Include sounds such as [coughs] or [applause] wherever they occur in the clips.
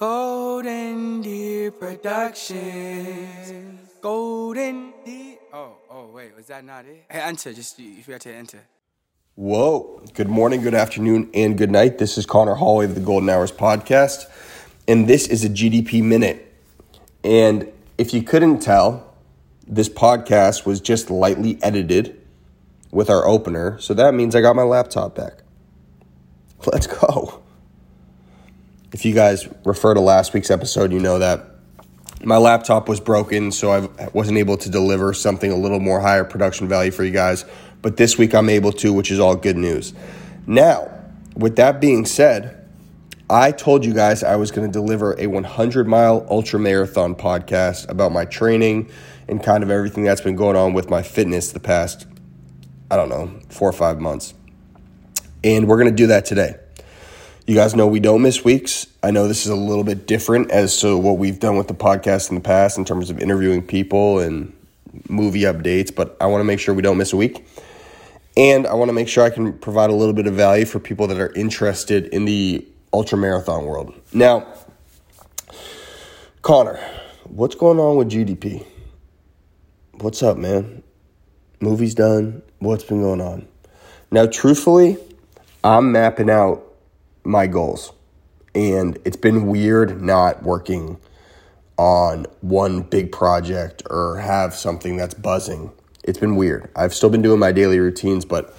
Golden Deer Productions. Golden Deer. Oh, oh, wait, was that not it? Hey, enter, just you forgot to enter. Whoa. Good morning, good afternoon, and good night. This is Conor Holway of the Golden Hours podcast, and this is a GDP Minute. And if you couldn't tell, this podcast was just lightly edited with our opener, so that means I got my laptop back. [laughs] Let's go. If you guys refer to last week's episode, you know that my laptop was broken, so I wasn't able to deliver something a little more higher production value for you guys. But this week I'm able to, which is all good news. Now, with that being said, I told you guys I was going to deliver a 100 mile ultra marathon podcast about my training and kind of everything that's been going on with my fitness the past, I don't know, four or five months. And we're going to do that today. You guys know we don't miss weeks. I know this is a little bit different as to what we've done with the podcast in the past in terms of interviewing people and movie updates, but I want to make sure we don't miss a week. And I want to make sure I can provide a little bit of value for people that are interested in the ultra marathon world. Now, Conor, what's going on with GDP? What's up, man? Movie's done. What's been going on? Now, truthfully, I'm mapping out my goals. And it's been weird not working on one big project or have something that's buzzing. It's been weird. I've still been doing my daily routines, but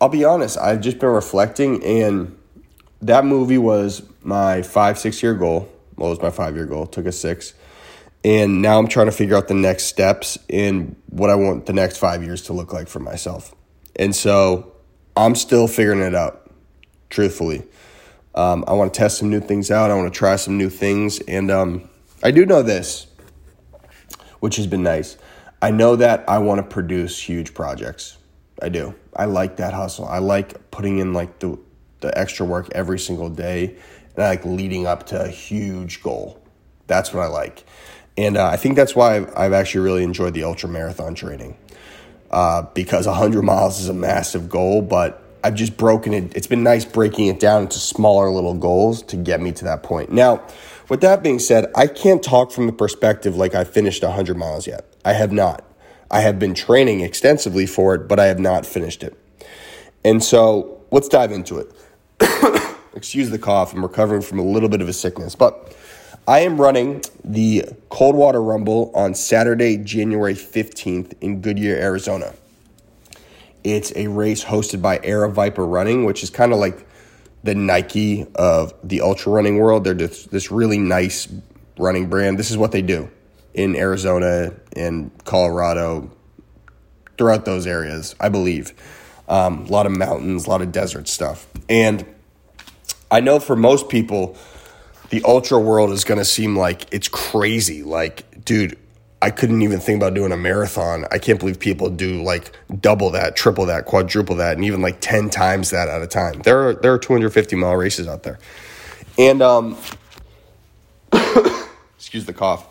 I'll be honest, I've just been reflecting, and that movie was my five, six year goal. Well, it was my five year goal, took a six. And now I'm trying to figure out the next steps in what I want the next five years to look like for myself. And so I'm still figuring it out, truthfully. Um, I want to test some new things out. I want to try some new things. And um, I do know this, which has been nice. I know that I want to produce huge projects. I do. I like that hustle. I like putting in like the, the extra work every single day and I like leading up to a huge goal. That's what I like. And uh, I think that's why I've, I've, actually really enjoyed the ultra marathon training uh, because 100 miles is a massive goal, but I've just broken it. It's been nice breaking it down into smaller little goals to get me to that point. Now, with that being said, I can't talk from the perspective like I finished 100 miles yet. I have not. I have been training extensively for it, but I have not finished it. And so let's dive into it. [coughs] Excuse the cough. I'm recovering from a little bit of a sickness, but I am running the Coldwater Rumble on Saturday, January 15th in Goodyear, Arizona. It's a race hosted by Aravaipa Running, which is kind of like the Nike of the ultra running world. They're just this really nice running brand. This is what they do in Arizona and Colorado, throughout those areas, I believe. Um, a lot of mountains, a lot of desert stuff. And I know for most people, the ultra world is going to seem like it's crazy. Like, dude, I couldn't even think about doing a marathon. I can't believe people do like double that, triple that, quadruple that, and even like 10 times that at a time. There are, there are 250 mile races out there. And, um, [coughs] excuse the cough.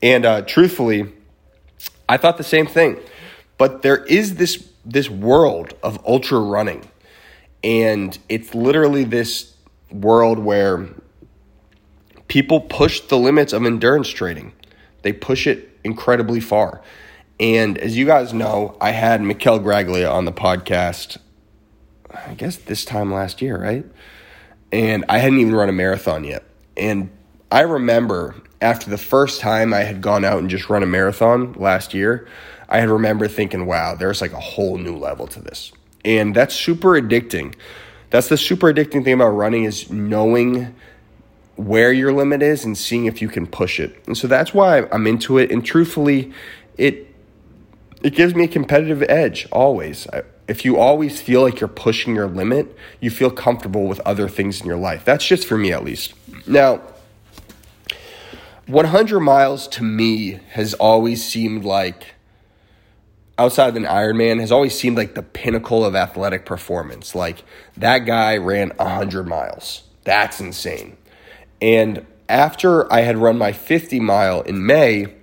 And, uh, truthfully, I thought the same thing. But there is this, this world of ultra running. And it's literally this world where people push the limits of endurance training they push it incredibly far. And as you guys know, I had Mikkel Graglia on the podcast, I guess this time last year, right? And I hadn't even run a marathon yet. And I remember after the first time I had gone out and just run a marathon last year, I had remember thinking, wow, there's like a whole new level to this. And that's super addicting. That's the super addicting thing about running is knowing where your limit is and seeing if you can push it. And so that's why I'm into it. And truthfully, it it gives me a competitive edge always. If you always feel like you're pushing your limit, you feel comfortable with other things in your life. That's just for me at least. Now, 100 miles to me has always seemed like outside of an Ironman has always seemed like the pinnacle of athletic performance. Like that guy ran 100 miles. That's insane. And after I had run my 50 mile in May,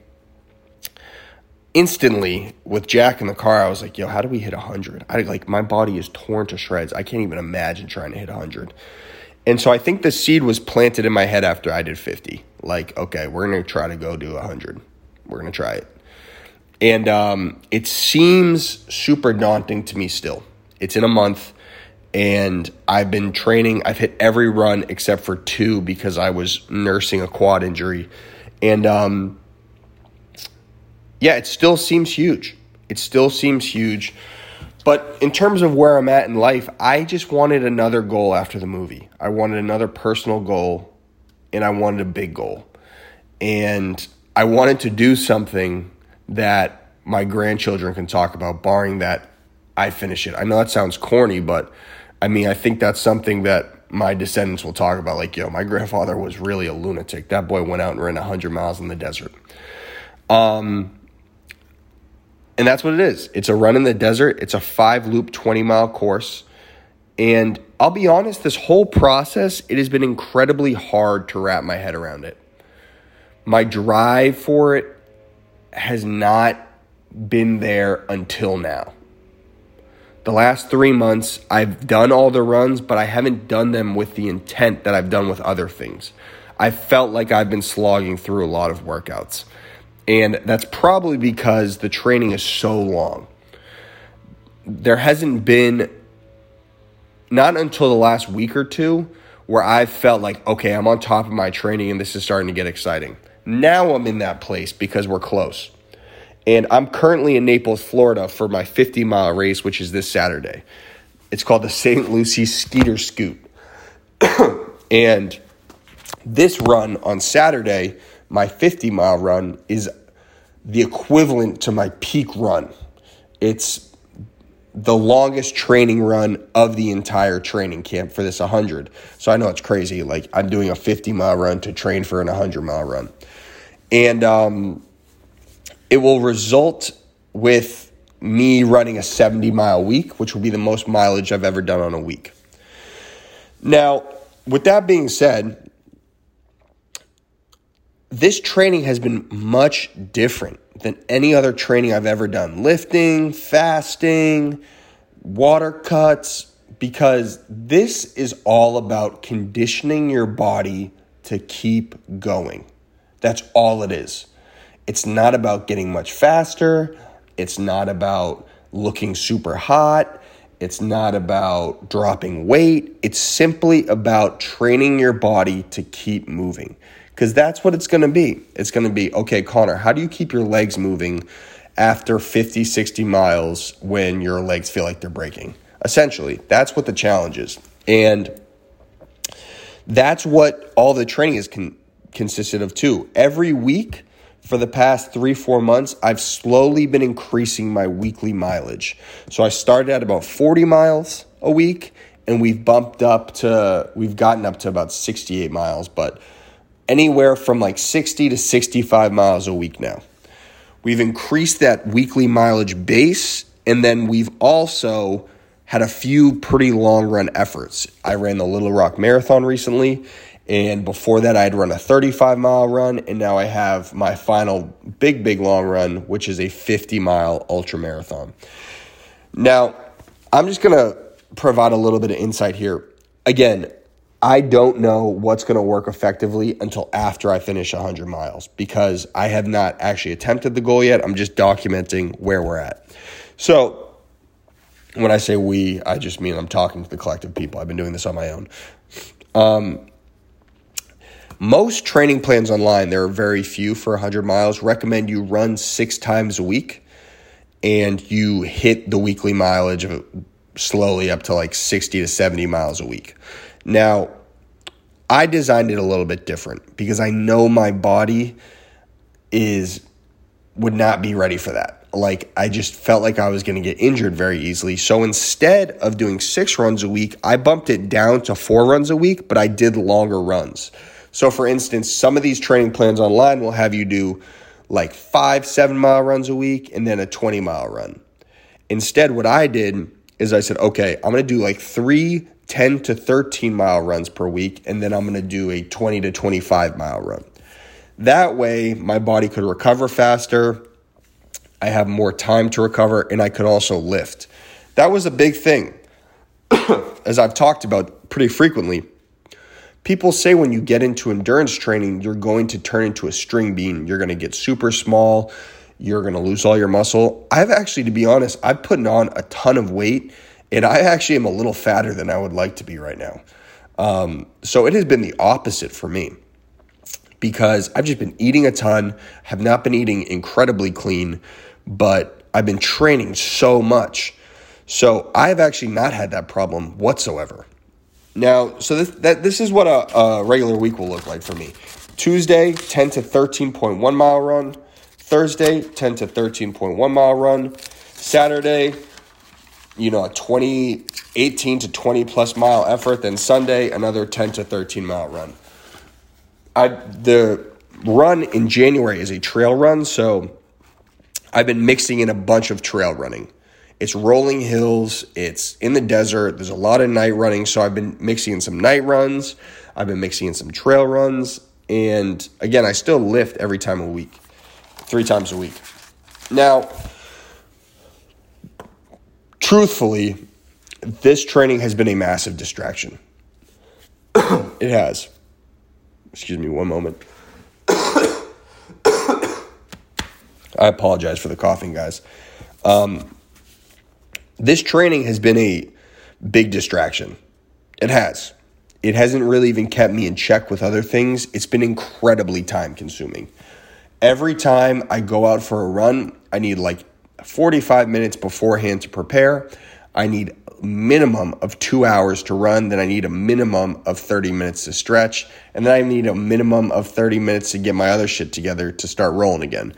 instantly with Jack in the car, I was like, yo, how do we hit 100? I like my body is torn to shreds. I can't even imagine trying to hit 100. And so I think the seed was planted in my head after I did 50. Like, okay, we're going to try to go do 100. We're going to try it. And um, it seems super daunting to me still. It's in a month, and I've been training. I've hit every run except for two because I was nursing a quad injury. And um, yeah, it still seems huge. It still seems huge. But in terms of where I'm at in life, I just wanted another goal after the movie. I wanted another personal goal, and I wanted a big goal. And I wanted to do something that my grandchildren can talk about, barring that I finish it. I know that sounds corny, but I mean, I think that's something that my descendants will talk about. Like, yo, my grandfather was really a lunatic. That boy went out and ran 100 miles in the desert. Um, and that's what it is. It's a run in the desert, it's a five loop, 20 mile course. And I'll be honest, this whole process, it has been incredibly hard to wrap my head around it. My drive for it has not been there until now. The last three months, I've done all the runs, but I haven't done them with the intent that I've done with other things. I felt like I've been slogging through a lot of workouts. And that's probably because the training is so long. There hasn't been, not until the last week or two, where I've felt like, okay, I'm on top of my training and this is starting to get exciting. Now I'm in that place because we're close. And I'm currently in Naples, Florida for my 50 mile race, which is this Saturday. It's called the St. Lucie Skeeter Skoot. [clears throat] and this run on Saturday, my 50 mile run, is the equivalent to my peak run. It's the longest training run of the entire training camp for this 100. So I know it's crazy. Like I'm doing a 50 mile run to train for an 100 mile run. And um, it will result with me running a 70 mile week, which will be the most mileage I've ever done on a week. Now, with that being said, this training has been much different than any other training I've ever done lifting, fasting, water cuts, because this is all about conditioning your body to keep going. That's all it is. It's not about getting much faster. It's not about looking super hot. It's not about dropping weight. It's simply about training your body to keep moving. Because that's what it's going to be. It's going to be okay, Conor, how do you keep your legs moving after 50, 60 miles when your legs feel like they're breaking? Essentially, that's what the challenge is. And that's what all the training is con- consisted of, too. Every week, for the past three, four months, I've slowly been increasing my weekly mileage. So I started at about 40 miles a week, and we've bumped up to, we've gotten up to about 68 miles, but anywhere from like 60 to 65 miles a week now. We've increased that weekly mileage base, and then we've also had a few pretty long run efforts. I ran the Little Rock Marathon recently, and before that, I had run a 35 mile run, and now I have my final big, big long run, which is a 50 mile ultra marathon. Now, I'm just gonna provide a little bit of insight here. Again, I don't know what's going to work effectively until after I finish 100 miles because I have not actually attempted the goal yet. I'm just documenting where we're at. So, when I say we, I just mean I'm talking to the collective people. I've been doing this on my own. Um, most training plans online, there are very few for 100 miles, recommend you run six times a week and you hit the weekly mileage of slowly up to like 60 to 70 miles a week. Now, I designed it a little bit different because I know my body is would not be ready for that. Like I just felt like I was going to get injured very easily. So instead of doing 6 runs a week, I bumped it down to 4 runs a week, but I did longer runs. So, for instance, some of these training plans online will have you do like five, seven mile runs a week and then a 20 mile run. Instead, what I did is I said, okay, I'm going to do like three 10 to 13 mile runs per week, and then I'm going to do a 20 to 25 mile run. That way, my body could recover faster. I have more time to recover, and I could also lift. That was a big thing. [coughs] As I've talked about pretty frequently, people say when you get into endurance training, you're going to turn into a string bean. You're going to get super small. You're going to lose all your muscle. I've actually, to be honest, I've put on a ton of weight and I actually am a little fatter than I would like to be right now. Um, so it has been the opposite for me because I've just been eating a ton, have not been eating incredibly clean, but I've been training so much. So I've actually not had that problem whatsoever. Now, so this, that, this is what a, a regular week will look like for me. Tuesday, 10 to 13.1 mile run. Thursday, 10 to 13.1 mile run. Saturday, you know, a 20, 18 to 20 plus mile effort. Then Sunday, another 10 to 13 mile run. I the run in January is a trail run, so I've been mixing in a bunch of trail running. It's rolling hills, it's in the desert, there's a lot of night running, so I've been mixing in some night runs, I've been mixing in some trail runs, and again, I still lift every time a week, three times a week. Now, truthfully, this training has been a massive distraction. [coughs] it has. Excuse me one moment. [coughs] I apologize for the coughing, guys. Um, this training has been a big distraction. It has. It hasn't really even kept me in check with other things. It's been incredibly time consuming. Every time I go out for a run, I need like 45 minutes beforehand to prepare. I need minimum of two hours to run, then I need a minimum of 30 minutes to stretch, and then I need a minimum of 30 minutes to get my other shit together to start rolling again.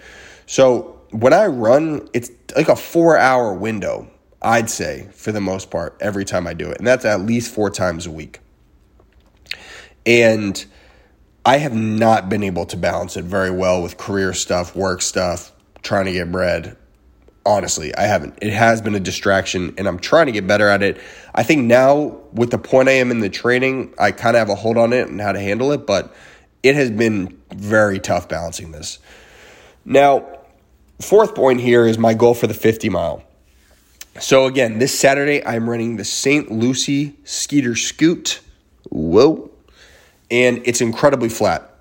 So when I run, it's like a four hour window, I'd say, for the most part, every time I do it. And that's at least four times a week. And I have not been able to balance it very well with career stuff, work stuff, trying to get bread, honestly i haven't. It has been a distraction and i'm trying to get better at it. I think now with the point i am in the training i kind of have a hold on it and how to handle it but it has been very tough balancing this. Now fourth point here is my goal for the 50 mile so again this saturday i'm running the st lucie skeeter skoot whoa and it's incredibly flat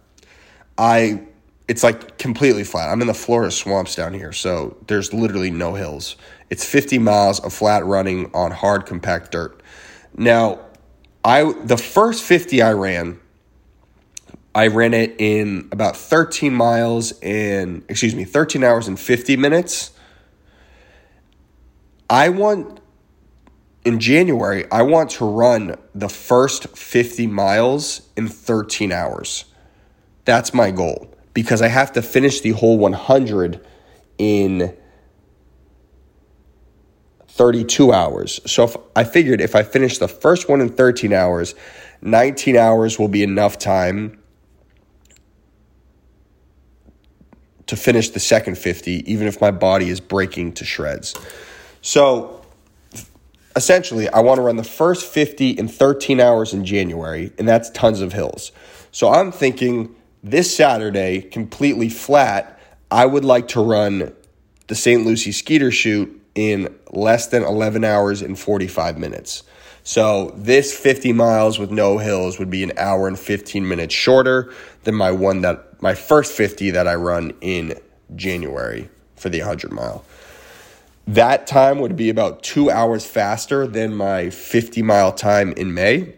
i it's like completely flat. I'm in the Florida swamps down here, so there's literally no hills. It's 50 miles of flat running on hard compact dirt. Now, I the first 50 I ran, I ran it in about 13 miles and excuse me, 13 hours and 50 minutes. I want in January, I want to run the first 50 miles in 13 hours. That's my goal because I have to finish the whole 100 in 32 hours. So if I figured if I finish the first one in 13 hours, 19 hours will be enough time to finish the second 50 even if my body is breaking to shreds. So essentially, I want to run the first 50 in 13 hours in January and that's tons of hills. So I'm thinking this Saturday, completely flat, I would like to run the St. Lucie Skeeter Skoot in less than 11 hours and 45 minutes. So this 50 miles with no hills would be an hour and 15 minutes shorter than my one that my first 50 that I run in January for the 100 mile. That time would be about 2 hours faster than my 50 mile time in May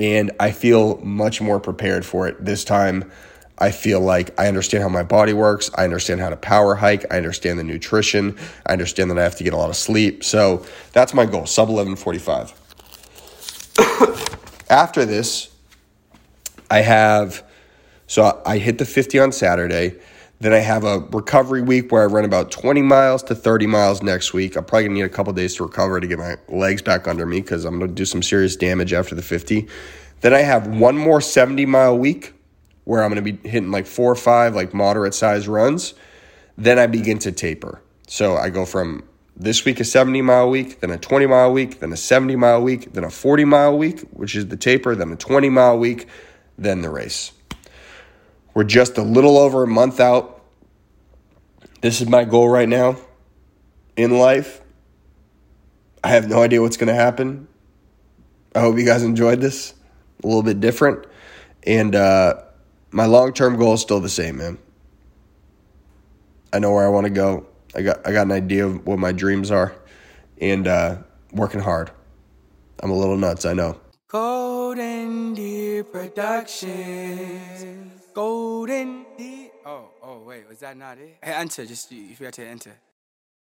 and I feel much more prepared for it this time. I feel like I understand how my body works. I understand how to power hike. I understand the nutrition. I understand that I have to get a lot of sleep. So that's my goal, sub 1145. [coughs] After this, I have, so I hit the 50 on Saturday. Then I have a recovery week where I run about 20 miles to 30 miles next week. I'm probably gonna need a couple days to recover to get my legs back under me because I'm gonna do some serious damage after the 50. Then I have one more 70 mile week where I'm gonna be hitting like four or five like moderate size runs. Then I begin to taper. So I go from this week a 70 mile week, then a 20 mile week, then a 70 mile week, then a 40 mile week, which is the taper, then a 20 mile week, then the race. We're just a little over a month out. This is my goal right now in life. I have no idea what's going to happen. I hope you guys enjoyed this. a little bit different. And uh, my long term goal is still the same, man. I know where I want to go. I got I got an idea of what my dreams are, and uh, working hard. I'm a little nuts, I know. Golden Deer Productions. Golden. Oh, oh, wait, was that not it? Hey, enter. Just you forgot to enter.